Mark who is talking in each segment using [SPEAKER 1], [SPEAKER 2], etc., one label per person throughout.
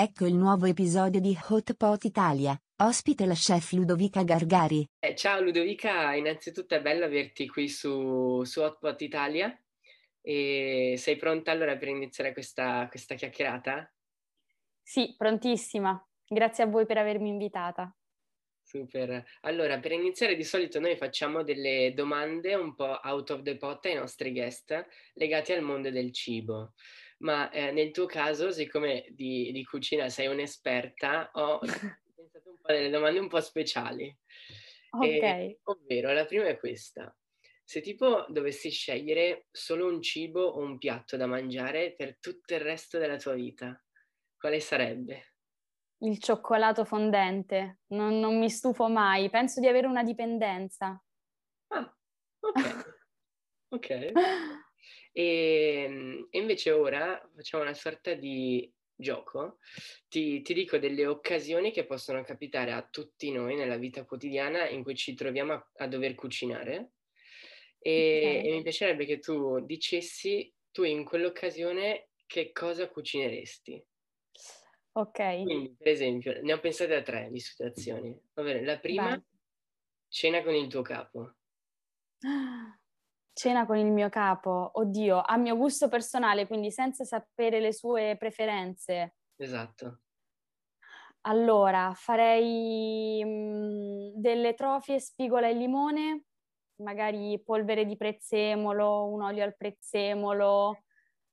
[SPEAKER 1] Ecco il nuovo episodio di Hot Pot Italia, ospite la chef Ludovica Gargari.
[SPEAKER 2] Eh, ciao Ludovica, innanzitutto è bello averti qui su, su Hot Pot Italia. E sei pronta allora per iniziare questa, questa chiacchierata?
[SPEAKER 3] Sì, prontissima. Grazie a voi per avermi invitata.
[SPEAKER 2] Super. Allora, per iniziare di solito noi facciamo delle domande un po' out of the pot ai nostri guest legati al mondo del cibo. Ma eh, nel tuo caso, siccome di, di cucina sei un'esperta, ho pensato un po' delle domande un po' speciali.
[SPEAKER 3] Ok.
[SPEAKER 2] E, ovvero, la prima è questa. Se tipo dovessi scegliere solo un cibo o un piatto da mangiare per tutto il resto della tua vita, quale sarebbe?
[SPEAKER 3] Il cioccolato fondente, non, non mi stufo mai, penso di avere una dipendenza.
[SPEAKER 2] Ah, ok. ok. E, ehm, e, invece ora facciamo una sorta di gioco. Ti, ti, dico delle occasioni che possono capitare a tutti noi nella vita quotidiana in cui ci troviamo a, a dover cucinare. E, okay. e mi piacerebbe che tu dicessi tu in quell'occasione che cosa cucineresti.
[SPEAKER 3] Ok.
[SPEAKER 2] Quindi, per esempio, ne ho pensate a tre di situazioni. Ovvero, la prima, Vai. cena con il tuo capo.
[SPEAKER 3] Cena con il mio capo, oddio, a mio gusto personale, quindi senza sapere le sue preferenze.
[SPEAKER 2] Esatto.
[SPEAKER 3] Allora, farei mh, mm, delle trofie spigola e limone, magari polvere di prezzemolo, un olio al prezzemolo,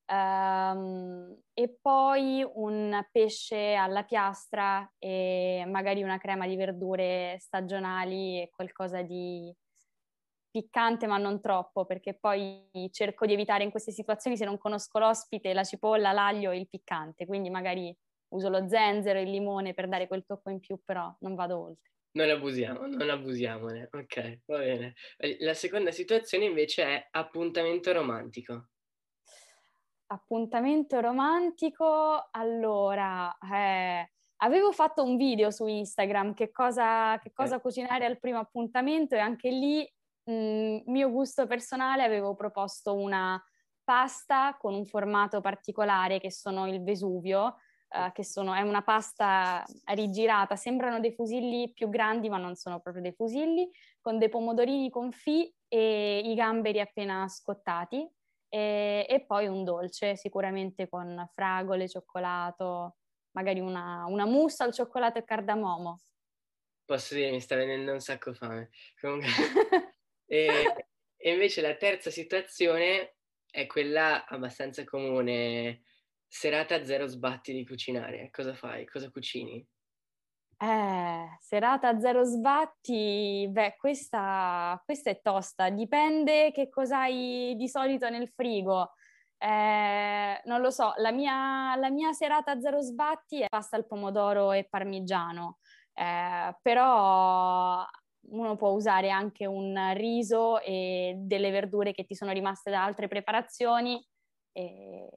[SPEAKER 3] Um, e poi un pesce alla piastra e magari una crema di verdure stagionali e qualcosa di piccante ma non troppo perché poi cerco di evitare in queste situazioni se non conosco l'ospite la cipolla, l'aglio e il piccante quindi magari uso lo zenzero e il limone per dare quel tocco in più però non vado oltre.
[SPEAKER 2] Non abusiamo, non abusiamone, ok, va bene. La seconda situazione invece è appuntamento romantico.
[SPEAKER 3] Appuntamento romantico, allora, eh, avevo fatto un video su Instagram che cosa, che cosa eh. cucinare al primo appuntamento e anche lì, mh, mm, mio gusto personale, avevo proposto una pasta con un formato particolare che sono il Vesuvio, eh, che sono, è una pasta rigirata, sembrano dei fusilli più grandi ma non sono proprio dei fusilli, con dei pomodorini confì e i gamberi appena scottati e, e, poi un dolce sicuramente con fragole, cioccolato, magari una, una mousse al cioccolato e cardamomo.
[SPEAKER 2] Posso dire, mi sta venendo un sacco fame. Comunque... e, e invece la terza situazione è quella abbastanza comune, serata zero sbatti di cucinare. Cosa fai? Cosa cucini?
[SPEAKER 3] Eh, serata zero sbatti, beh, questa, questa è tosta, dipende che cosa hai di solito nel frigo. Eh, non lo so, la mia, la mia serata zero sbatti è pasta al pomodoro e parmigiano, eh, però uno può usare anche un riso e delle verdure che ti sono rimaste da altre preparazioni e,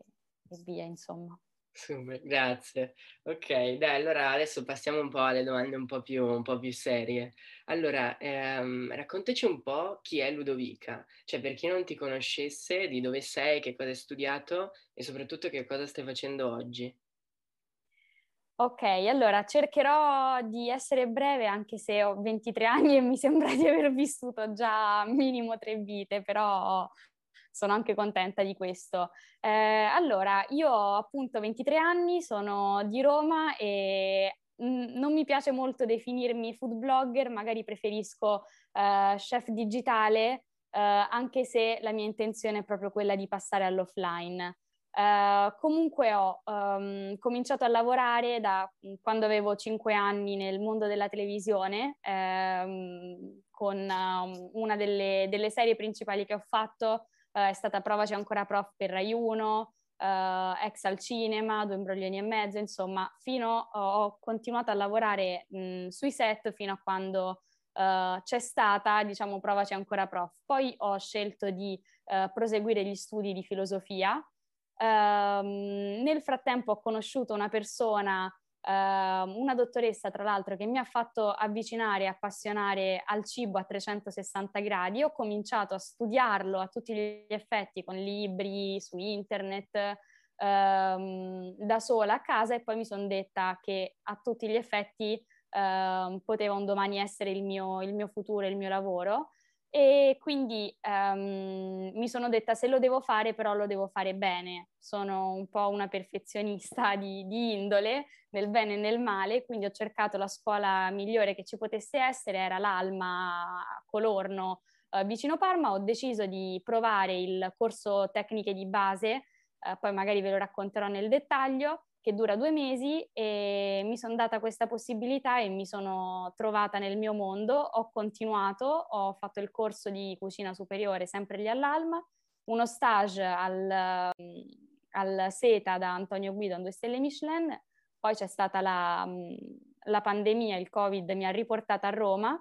[SPEAKER 3] e via, insomma.
[SPEAKER 2] Super, grazie. Ok, dai, allora adesso passiamo un po' alle domande un po' più, un po più serie. Allora, ehm, raccontaci un po' chi è Ludovica, cioè per chi non ti conoscesse, di dove sei, che cosa hai studiato e soprattutto che cosa stai facendo oggi.
[SPEAKER 3] Ok, allora cercherò di essere breve anche se ho 23 anni e mi sembra di aver vissuto già minimo tre vite, però sono anche contenta di questo. Eh, allora, io ho appunto 23 anni, sono di Roma e non mi piace molto definirmi food blogger, magari preferisco uh, chef digitale, uh, anche se la mia intenzione è proprio quella di passare all'offline. Uh, comunque ho um, cominciato a lavorare da quando avevo 5 anni nel mondo della televisione, um, con um, una delle, delle, serie principali che ho fatto uh, è stata Provaci ancora prof per Rai 1, uh, ex al cinema, due imbroglioni e mezzo, insomma, fino ho continuato a lavorare mh, sui set fino a quando uh, c'è stata, diciamo, Provaci ancora prof. Poi ho scelto di uh, proseguire gli studi di filosofia. Um, nel frattempo ho conosciuto una persona Uh, una dottoressa, tra l'altro, che mi ha fatto avvicinare e appassionare al cibo a 360 gradi. Ho cominciato a studiarlo a tutti gli effetti con libri, su internet, ehm, da sola a casa e poi mi sono detta che a tutti gli effetti ehm, poteva un domani essere il mio, il mio futuro il mio lavoro e quindi um, mi sono detta se lo devo fare però lo devo fare bene, sono un po' una perfezionista di, di, indole nel bene e nel male, quindi ho cercato la scuola migliore che ci potesse essere, era l'Alma Colorno uh, vicino Parma, ho deciso di provare il corso tecniche di base, uh, poi magari ve lo racconterò nel dettaglio, che dura due mesi e mi sono data questa possibilità e mi sono trovata nel mio mondo, ho continuato, ho fatto il corso di cucina superiore sempre lì all'Alma, uno stage al, al SETA da Antonio Guido, a due stelle Michelin, poi c'è stata la, la pandemia, il Covid mi ha riportata a Roma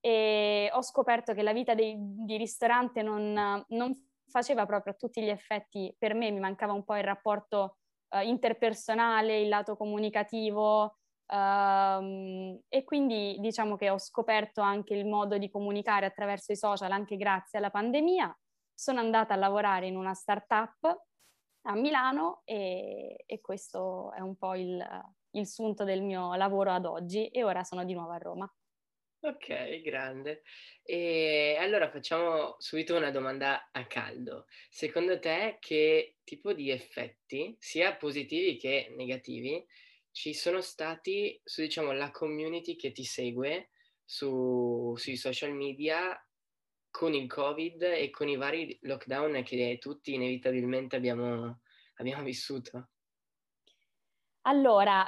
[SPEAKER 3] e ho scoperto che la vita dei, di ristorante non, non faceva proprio a tutti gli effetti per me, mi mancava un po' il rapporto uh, interpersonale, il lato comunicativo um, e quindi diciamo che ho scoperto anche il modo di comunicare attraverso i social anche grazie alla pandemia. Sono andata a lavorare in una startup a Milano e, e questo è un po' il, il sunto del mio lavoro ad oggi e ora sono di nuovo a Roma.
[SPEAKER 2] Ok, grande. E allora facciamo subito una domanda a caldo. Secondo te che tipo di effetti, sia positivi che negativi, ci sono stati su, diciamo, la community che ti segue su, sui social media con il Covid e con i vari lockdown che tutti inevitabilmente abbiamo, abbiamo vissuto?
[SPEAKER 3] Allora,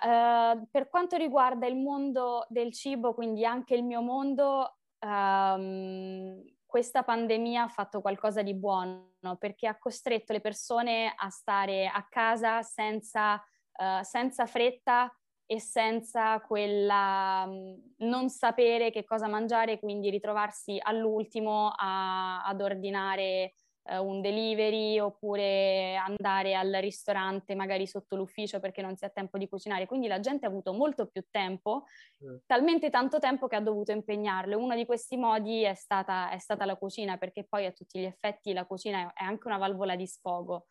[SPEAKER 3] eh, per quanto riguarda il mondo del cibo, quindi anche il mio mondo, ehm, questa pandemia ha fatto qualcosa di buono perché ha costretto le persone a stare a casa senza, eh, senza fretta e senza quella mm, non sapere che cosa mangiare, quindi ritrovarsi all'ultimo a, ad ordinare eh, un delivery oppure andare al ristorante magari sotto l'ufficio perché non si ha tempo di cucinare. Quindi la gente ha avuto molto più tempo, mm. talmente tanto tempo che ha dovuto impegnarlo. Uno di questi modi è stata, è stata la cucina perché poi a tutti gli effetti la cucina è anche una valvola di sfogo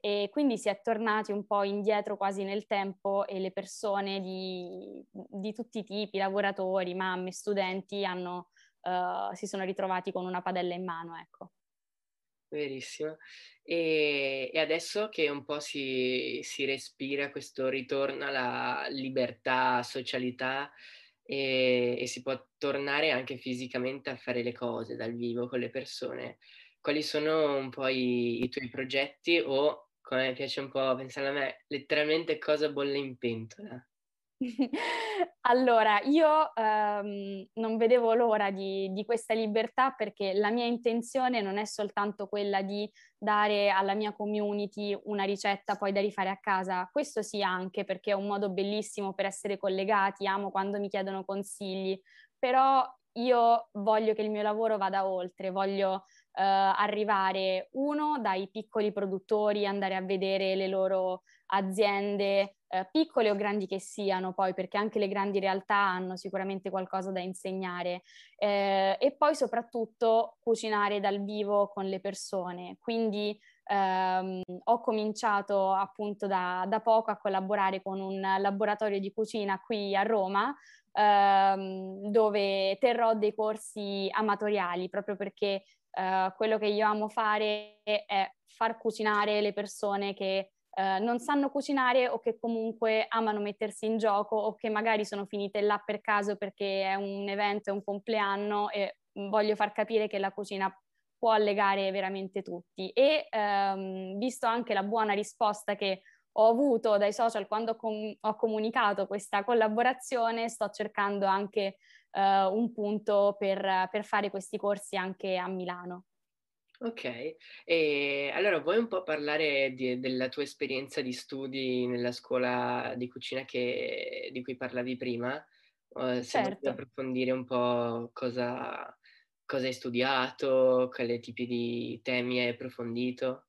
[SPEAKER 3] e quindi si è tornati un po' indietro quasi nel tempo e le persone di, di tutti i tipi, lavoratori, mamme, studenti, hanno, uh, si sono ritrovati con una padella in mano. Ecco
[SPEAKER 2] verissimo. E, e, adesso che un po' si, si, respira questo ritorno alla libertà, socialità e, e, si può tornare anche fisicamente a fare le cose dal vivo con le persone, quali sono un po' i, i tuoi progetti o, come piace un po' pensare a me, letteralmente cosa bolle in pentola?
[SPEAKER 3] allora, io um, non vedevo l'ora di, di, questa libertà perché la mia intenzione non è soltanto quella di dare alla mia community una ricetta poi da rifare a casa, questo sì anche perché è un modo bellissimo per essere collegati, amo quando mi chiedono consigli, però io voglio che il mio lavoro vada oltre, voglio Uh, arrivare uno dai piccoli produttori, andare a vedere le loro aziende, eh, piccole o grandi che siano, poi perché anche le grandi realtà hanno sicuramente qualcosa da insegnare eh, e poi soprattutto cucinare dal vivo con le persone. Quindi ehm, ho cominciato appunto da, da, poco a collaborare con un laboratorio di cucina qui a Roma ehm, dove terrò dei corsi amatoriali proprio perché Uh, quello che io amo fare è far cucinare le persone che eh, non sanno cucinare o che comunque amano mettersi in gioco o che magari sono finite là per caso perché è un evento, è un compleanno e voglio far capire che la cucina può legare veramente tutti. E ehm, visto anche la buona risposta che ho avuto dai social quando com- ho comunicato questa collaborazione, sto cercando anche eh, un punto per, per fare questi corsi anche a Milano.
[SPEAKER 2] Ok, e allora vuoi un po' parlare di, della tua esperienza di studi nella scuola di cucina che, di cui parlavi prima? Uh, se certo. vuoi approfondire un po' cosa, cosa hai studiato, quali tipi di temi hai approfondito?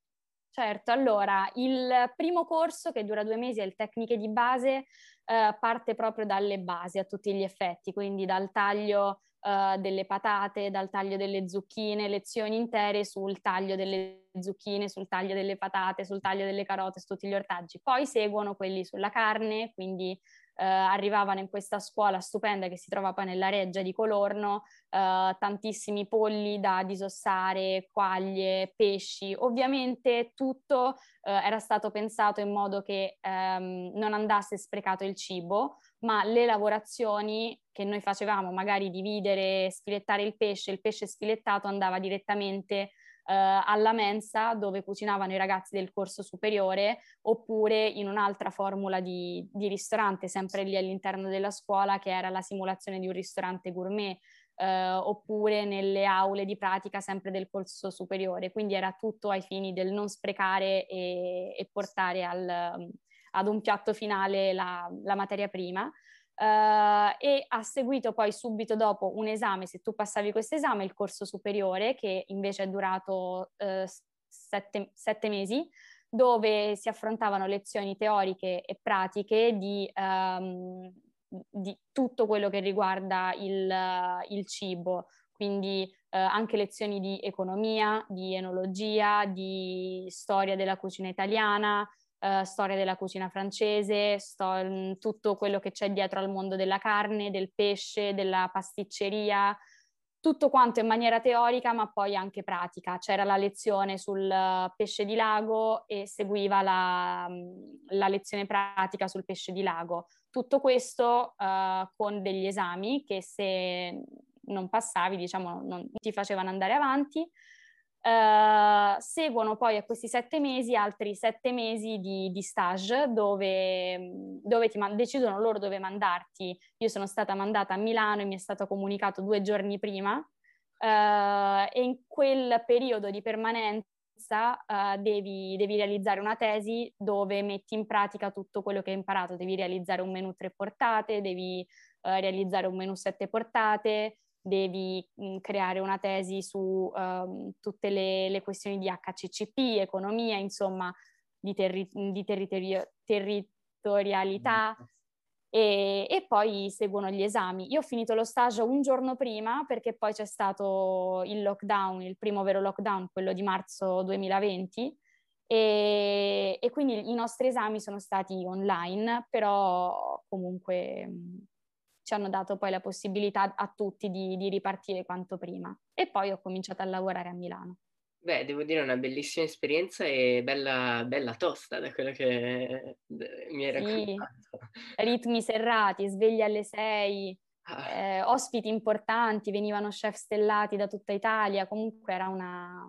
[SPEAKER 3] Certo, allora il primo corso che dura due mesi è il Tecniche di base, eh, parte proprio dalle basi a tutti gli effetti, quindi dal taglio uh, delle patate, dal taglio delle zucchine, lezioni intere sul taglio delle zucchine, sul taglio delle patate, sul taglio delle carote, su tutti gli ortaggi. Poi seguono quelli sulla carne, quindi Uh, arrivavano in questa scuola stupenda che si trova poi nella reggia di Colorno, uh, tantissimi polli da disossare, quaglie, pesci. Ovviamente tutto uh, era stato pensato in modo che um, non andasse sprecato il cibo, ma le lavorazioni che noi facevamo, magari dividere, sfilettare il pesce, il pesce sfilettato andava direttamente alla mensa dove cucinavano i ragazzi del corso superiore oppure in un'altra formula di, di, ristorante, sempre lì all'interno della scuola, che era la simulazione di un ristorante gourmet. Uh, oppure nelle aule di pratica sempre del corso superiore, quindi era tutto ai fini del non sprecare e, e portare al, ad un piatto finale la, la materia prima. Uh, e ha seguito poi subito dopo un esame, se tu passavi questo esame, il corso superiore che invece è durato uh, sette, sette, mesi, dove si affrontavano lezioni teoriche e pratiche di, um, di tutto quello che riguarda il, uh, il cibo, quindi anche lezioni di economia, di enologia, di storia della cucina italiana, uh, storia della cucina francese, sto, tutto quello che c'è dietro al mondo della carne, del pesce, della pasticceria, tutto quanto in maniera teorica ma poi anche pratica. C'era la lezione sul pesce di lago e seguiva la, la lezione pratica sul pesce di lago. Tutto questo uh, con degli esami che se non passavi, diciamo, non ti facevano andare avanti Uh, seguono poi a questi sette mesi altri sette mesi di, di stage dove, dove man- decidono loro dove mandarti. Io sono stata mandata a Milano e mi è stato comunicato due giorni prima uh, e in quel periodo di permanenza uh, devi, devi, realizzare una tesi dove metti in pratica tutto quello che hai imparato. Devi realizzare un menu tre portate, devi realizzare un menu sette portate, devi mh, creare una tesi su um, tutte le, le, questioni di HCCP, economia, insomma, di, terri- di territorio- territorialità. E, e, poi seguono gli esami. Io ho finito lo stage un giorno prima perché poi c'è stato il lockdown, il primo vero lockdown, quello di marzo 2020, e, e quindi i nostri esami sono stati online, però comunque ci hanno dato poi la possibilità a tutti di, di ripartire quanto prima. E poi ho cominciato a lavorare a Milano.
[SPEAKER 2] Beh, devo dire una bellissima esperienza e bella, bella tosta da quello che mi hai raccontato.
[SPEAKER 3] Sì, ritmi serrati, svegli alle 6, ah. eh, ospiti importanti, venivano chef stellati da tutta Italia, comunque era una,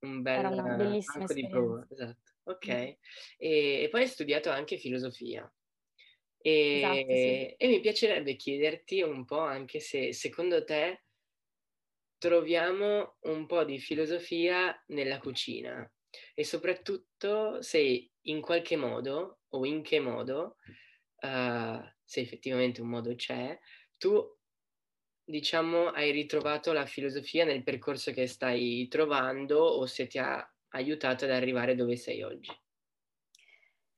[SPEAKER 2] Un bel, era una bellissima esperienza. Di prova, esatto. Ok, mm. e, e poi hai studiato anche filosofia. E, esatto, sì. e mi piacerebbe chiederti un po' anche se secondo te troviamo un po' di filosofia nella cucina e soprattutto se in qualche modo o in che modo, uh, se effettivamente un modo c'è, tu diciamo hai ritrovato la filosofia nel percorso che stai trovando o se ti ha aiutato ad arrivare dove sei oggi.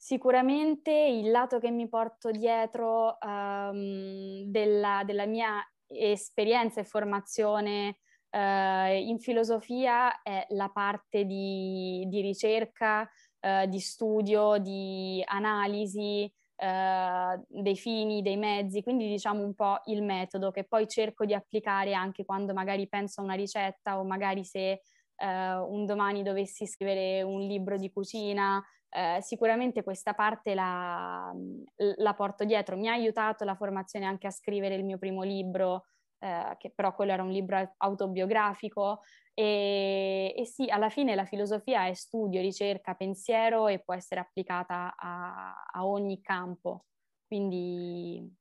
[SPEAKER 3] Sicuramente il lato che mi porto dietro um, della, della, mia esperienza e formazione uh, in filosofia è la parte di, di ricerca, uh, di studio, di analisi uh, dei fini, dei mezzi, quindi diciamo un po' il metodo che poi cerco di applicare anche quando magari penso a una ricetta o magari se un domani dovessi scrivere un libro di cucina eh, sicuramente questa parte la, la, porto dietro. Mi ha aiutato la formazione anche a scrivere il mio primo libro, eh, che però quello era un libro autobiografico. E, e, sì, alla fine la filosofia è studio, ricerca, pensiero e può essere applicata a, a ogni campo. Quindi...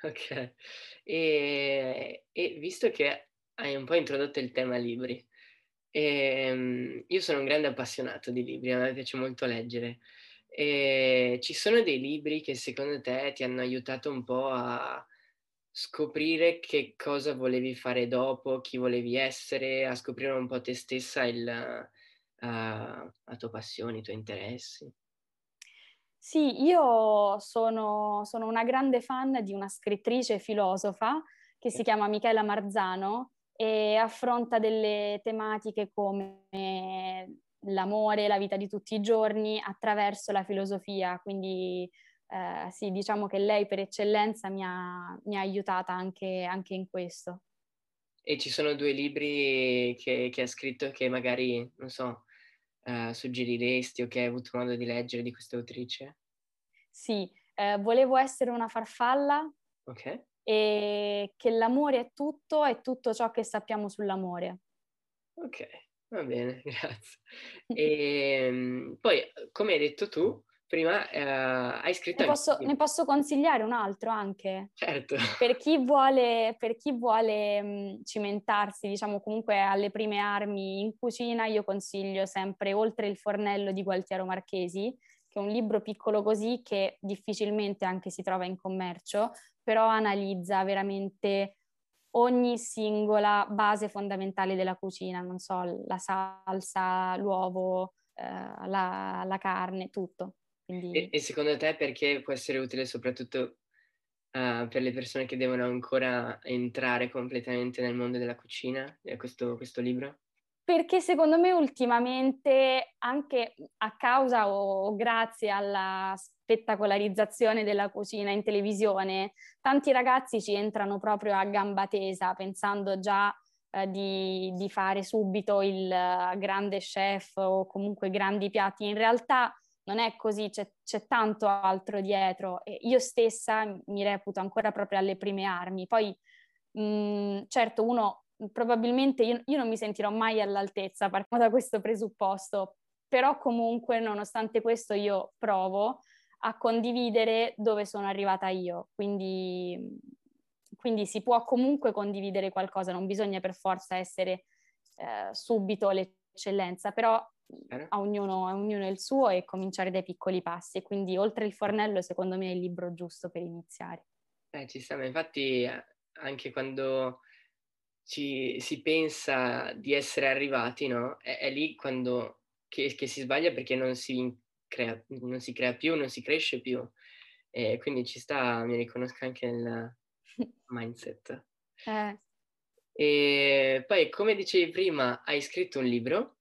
[SPEAKER 2] Ok, e, e visto che hai un po' introdotto il tema libri, e, ehm, io sono un grande appassionato di libri, a me piace molto leggere. E ci sono dei libri che secondo te ti hanno aiutato un po' a scoprire che cosa volevi fare dopo, chi volevi essere, a scoprire un po' te stessa, uh, la tua passione, i tuoi interessi?
[SPEAKER 3] Sì, io sono, sono una grande fan di una scrittrice filosofa che si chiama Michela Marzano e affronta delle tematiche come l'amore, la vita di tutti i giorni attraverso la filosofia, quindi eh, sì, diciamo che lei per eccellenza mi ha, mi ha aiutata anche, anche, in questo.
[SPEAKER 2] E ci sono due libri che, che ha scritto che magari, non so, eh, suggeriresti o che hai avuto modo di leggere di questa autrice?
[SPEAKER 3] Sì, eh, volevo essere una farfalla.
[SPEAKER 2] Ok.
[SPEAKER 3] E che l'amore è tutto e tutto ciò che sappiamo sull'amore.
[SPEAKER 2] Ok, va bene, grazie. E ehm, poi, come hai detto tu, prima eh, hai scritto...
[SPEAKER 3] Ne posso, ne posso, consigliare un altro anche?
[SPEAKER 2] Certo.
[SPEAKER 3] Per chi vuole, per chi vuole mh, cimentarsi, diciamo comunque alle prime armi in cucina, io consiglio sempre Oltre il fornello di Gualtiero Marchesi, che è un libro piccolo così che difficilmente anche si trova in commercio, però analizza veramente ogni singola base fondamentale della cucina, non so, la salsa, l'uovo, eh, la, la carne, tutto.
[SPEAKER 2] Quindi... E, e, secondo te perché può essere utile soprattutto uh, per le persone che devono ancora entrare completamente nel mondo della cucina, eh, questo, questo libro?
[SPEAKER 3] Perché secondo me ultimamente, anche a causa o grazie alla spettacolarizzazione della cucina in televisione, tanti ragazzi ci entrano proprio a gamba tesa, pensando già eh, di, di, fare subito il uh, grande chef o comunque grandi piatti. In realtà non è così, c'è, c'è, tanto altro dietro. E io stessa mi reputo ancora proprio alle prime armi. Poi, mh, mm, certo, uno probabilmente io, io, non mi sentirò mai all'altezza, partiamo da questo presupposto, però comunque, nonostante questo, io provo a condividere dove sono arrivata io. Quindi, quindi si può comunque condividere qualcosa, non bisogna per forza essere eh, subito l'eccellenza, però a ognuno, a ognuno il suo e cominciare dai piccoli passi. Quindi oltre il fornello, secondo me è il libro giusto per iniziare.
[SPEAKER 2] Eh, ci sta, infatti eh, anche quando ci, si pensa di essere arrivati, no? È, è lì quando che, che, si sbaglia perché non si, crea, non si crea più, non si cresce più. E quindi ci sta, mi riconosco anche nel mindset.
[SPEAKER 3] Eh.
[SPEAKER 2] E poi, come dicevi prima, hai scritto un libro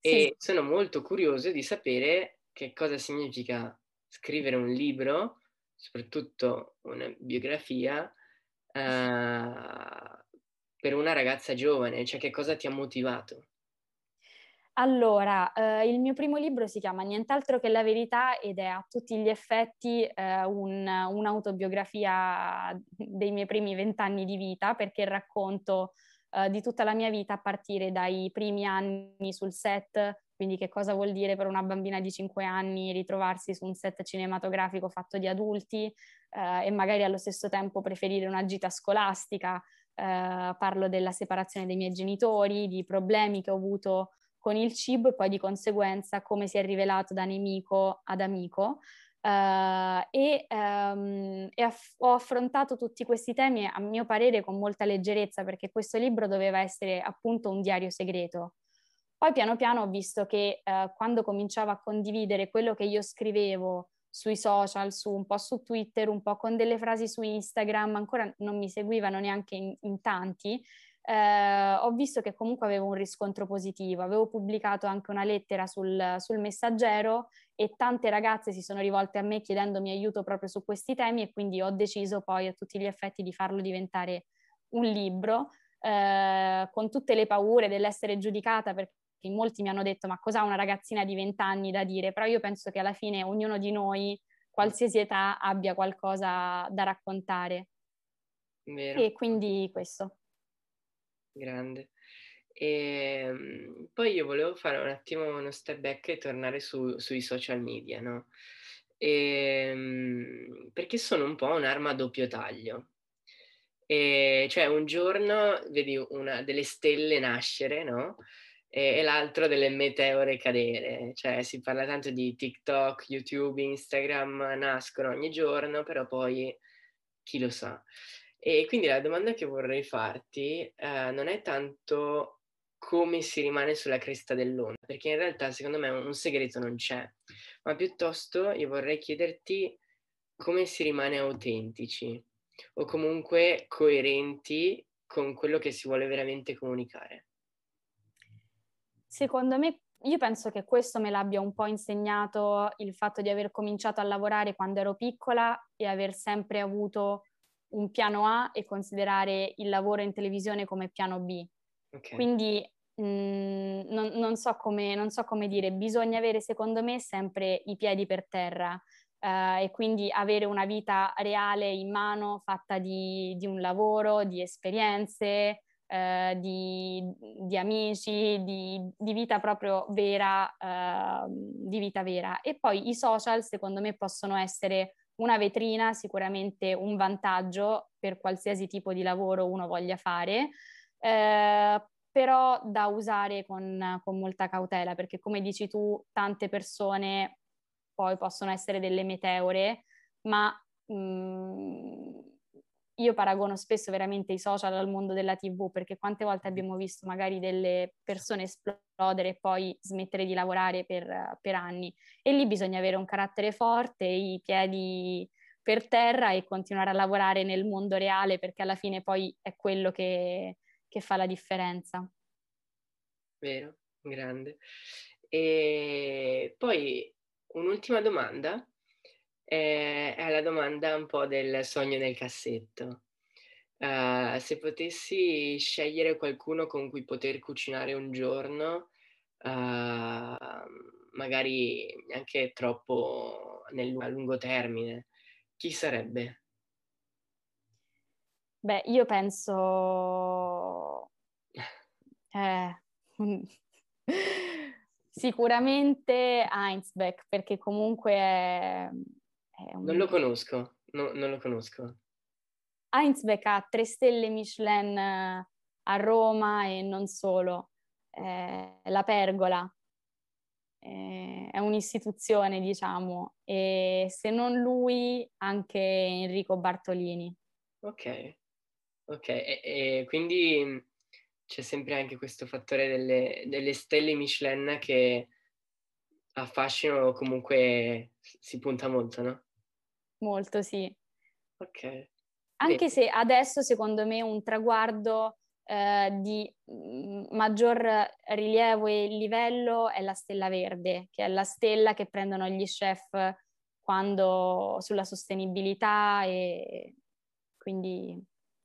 [SPEAKER 2] e sì. sono molto curioso di sapere che cosa significa scrivere un libro, soprattutto una biografia, uh, per una ragazza giovane, cioè che cosa ti ha motivato?
[SPEAKER 3] Allora, eh, il mio primo libro si chiama Nient'altro che la verità ed è a tutti gli effetti eh, un, un'autobiografia dei miei primi vent'anni di vita perché racconto eh, di tutta la mia vita a partire dai primi anni sul set, quindi che cosa vuol dire per una bambina di 5 anni ritrovarsi su un set cinematografico fatto di adulti eh, e magari allo stesso tempo preferire una gita scolastica. Eh, parlo della separazione dei miei genitori, di problemi che ho avuto con il cibo e poi di conseguenza come si è rivelato da nemico ad amico. Uh, e, um, e aff- ho affrontato tutti questi temi a mio parere con molta leggerezza perché questo libro doveva essere appunto un diario segreto. Poi piano piano ho visto che uh, quando cominciavo a condividere quello che io scrivevo sui social, su, un po' su Twitter, un po' con delle frasi su Instagram, ancora non mi seguivano neanche in, in tanti, eh, ho visto che comunque avevo un riscontro positivo. Avevo pubblicato anche una lettera sul, sul, messaggero e tante ragazze si sono rivolte a me chiedendomi aiuto proprio su questi temi e quindi ho deciso poi a tutti gli effetti di farlo diventare un libro eh, con tutte le paure dell'essere giudicata perché molti mi hanno detto ma cos'ha una ragazzina di 20 anni da dire, però io penso che alla fine ognuno di noi, qualsiasi età, abbia qualcosa da raccontare.
[SPEAKER 2] Vero.
[SPEAKER 3] E quindi questo
[SPEAKER 2] grande. E ehm, poi io volevo fare un attimo uno step back e tornare su, sui social media, no? E, ehm, perché sono un po' un'arma a doppio taglio. E, cioè un giorno vedi una, delle stelle nascere, no? E, e, l'altro delle meteore cadere. Cioè si parla tanto di TikTok, YouTube, Instagram, nascono ogni giorno, però poi chi lo sa. E quindi la domanda che vorrei farti eh, non è tanto come si rimane sulla cresta dell'onda, perché in realtà secondo me un segreto non c'è, ma piuttosto io vorrei chiederti come si rimane autentici. o comunque coerenti con quello che si vuole veramente comunicare?
[SPEAKER 3] Secondo me, io penso che questo me l'abbia un po' insegnato il fatto di aver cominciato a lavorare quando ero piccola e aver sempre avuto un piano A e considerare il lavoro in televisione come piano B. Okay. Quindi mm, non, non, so come, non so come dire, bisogna avere secondo me sempre i piedi per terra. Uh, e quindi avere una vita reale in mano fatta di, di un lavoro, di esperienze, uh, di, di, amici, di, di, vita proprio vera, uh, di vita vera. E poi i social secondo me possono essere una vetrina, sicuramente un vantaggio per qualsiasi tipo di lavoro uno voglia fare, eh, però da usare con, con molta cautela, perché come dici tu, tante persone poi possono essere delle meteore, ma mh, mm, io paragono spesso veramente i social al mondo della TV, perché quante volte abbiamo visto magari delle persone esplodere e poi smettere di lavorare per, per anni. E lì bisogna avere un carattere forte, i piedi per terra e continuare a lavorare nel mondo reale, perché alla fine poi è quello che, che fa la differenza.
[SPEAKER 2] Vero, grande. E poi un'ultima domanda eh, è la domanda un po' del sogno nel cassetto. Uh, se potessi scegliere qualcuno con cui poter cucinare un giorno, uh, magari anche troppo nel, a lungo termine, chi sarebbe?
[SPEAKER 3] Beh, io penso... Eh, Sicuramente Heinzbeck, perché comunque
[SPEAKER 2] è, un... Non lo conosco, no, non lo conosco.
[SPEAKER 3] Heinzbeck ha tre stelle Michelin eh, a Roma e non solo. Eh, la Pergola eh, è un'istituzione, diciamo, e se non lui, anche Enrico Bartolini.
[SPEAKER 2] Ok, ok, e, e quindi c'è sempre anche questo fattore delle, delle stelle Michelin che affascinano comunque si punta molto, no?
[SPEAKER 3] Molto, sì.
[SPEAKER 2] Ok.
[SPEAKER 3] Anche Beh. se adesso secondo me un traguardo eh, di mm, maggior rilievo e livello è la stella verde, che è la stella che prendono gli chef quando sulla sostenibilità e quindi...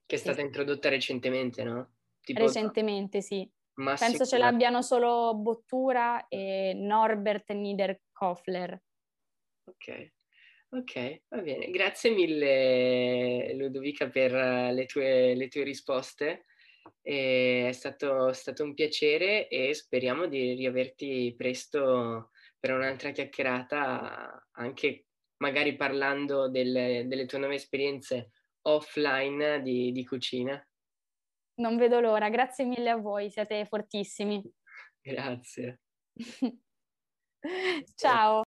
[SPEAKER 2] Che è stata sì. introdotta recentemente, no?
[SPEAKER 3] Tipo, Recentemente, sì. Penso ce l'abbiano solo Bottura e Norbert Niederkofler.
[SPEAKER 2] Ok, ok, va bene. Grazie mille Ludovica per le tue, le tue risposte. è stato, stato, un piacere e speriamo di riaverti presto per un'altra chiacchierata, anche magari parlando delle, delle tue nuove esperienze offline di, di cucina.
[SPEAKER 3] Non vedo l'ora, grazie mille a voi, siete fortissimi.
[SPEAKER 2] Grazie.
[SPEAKER 3] Ciao.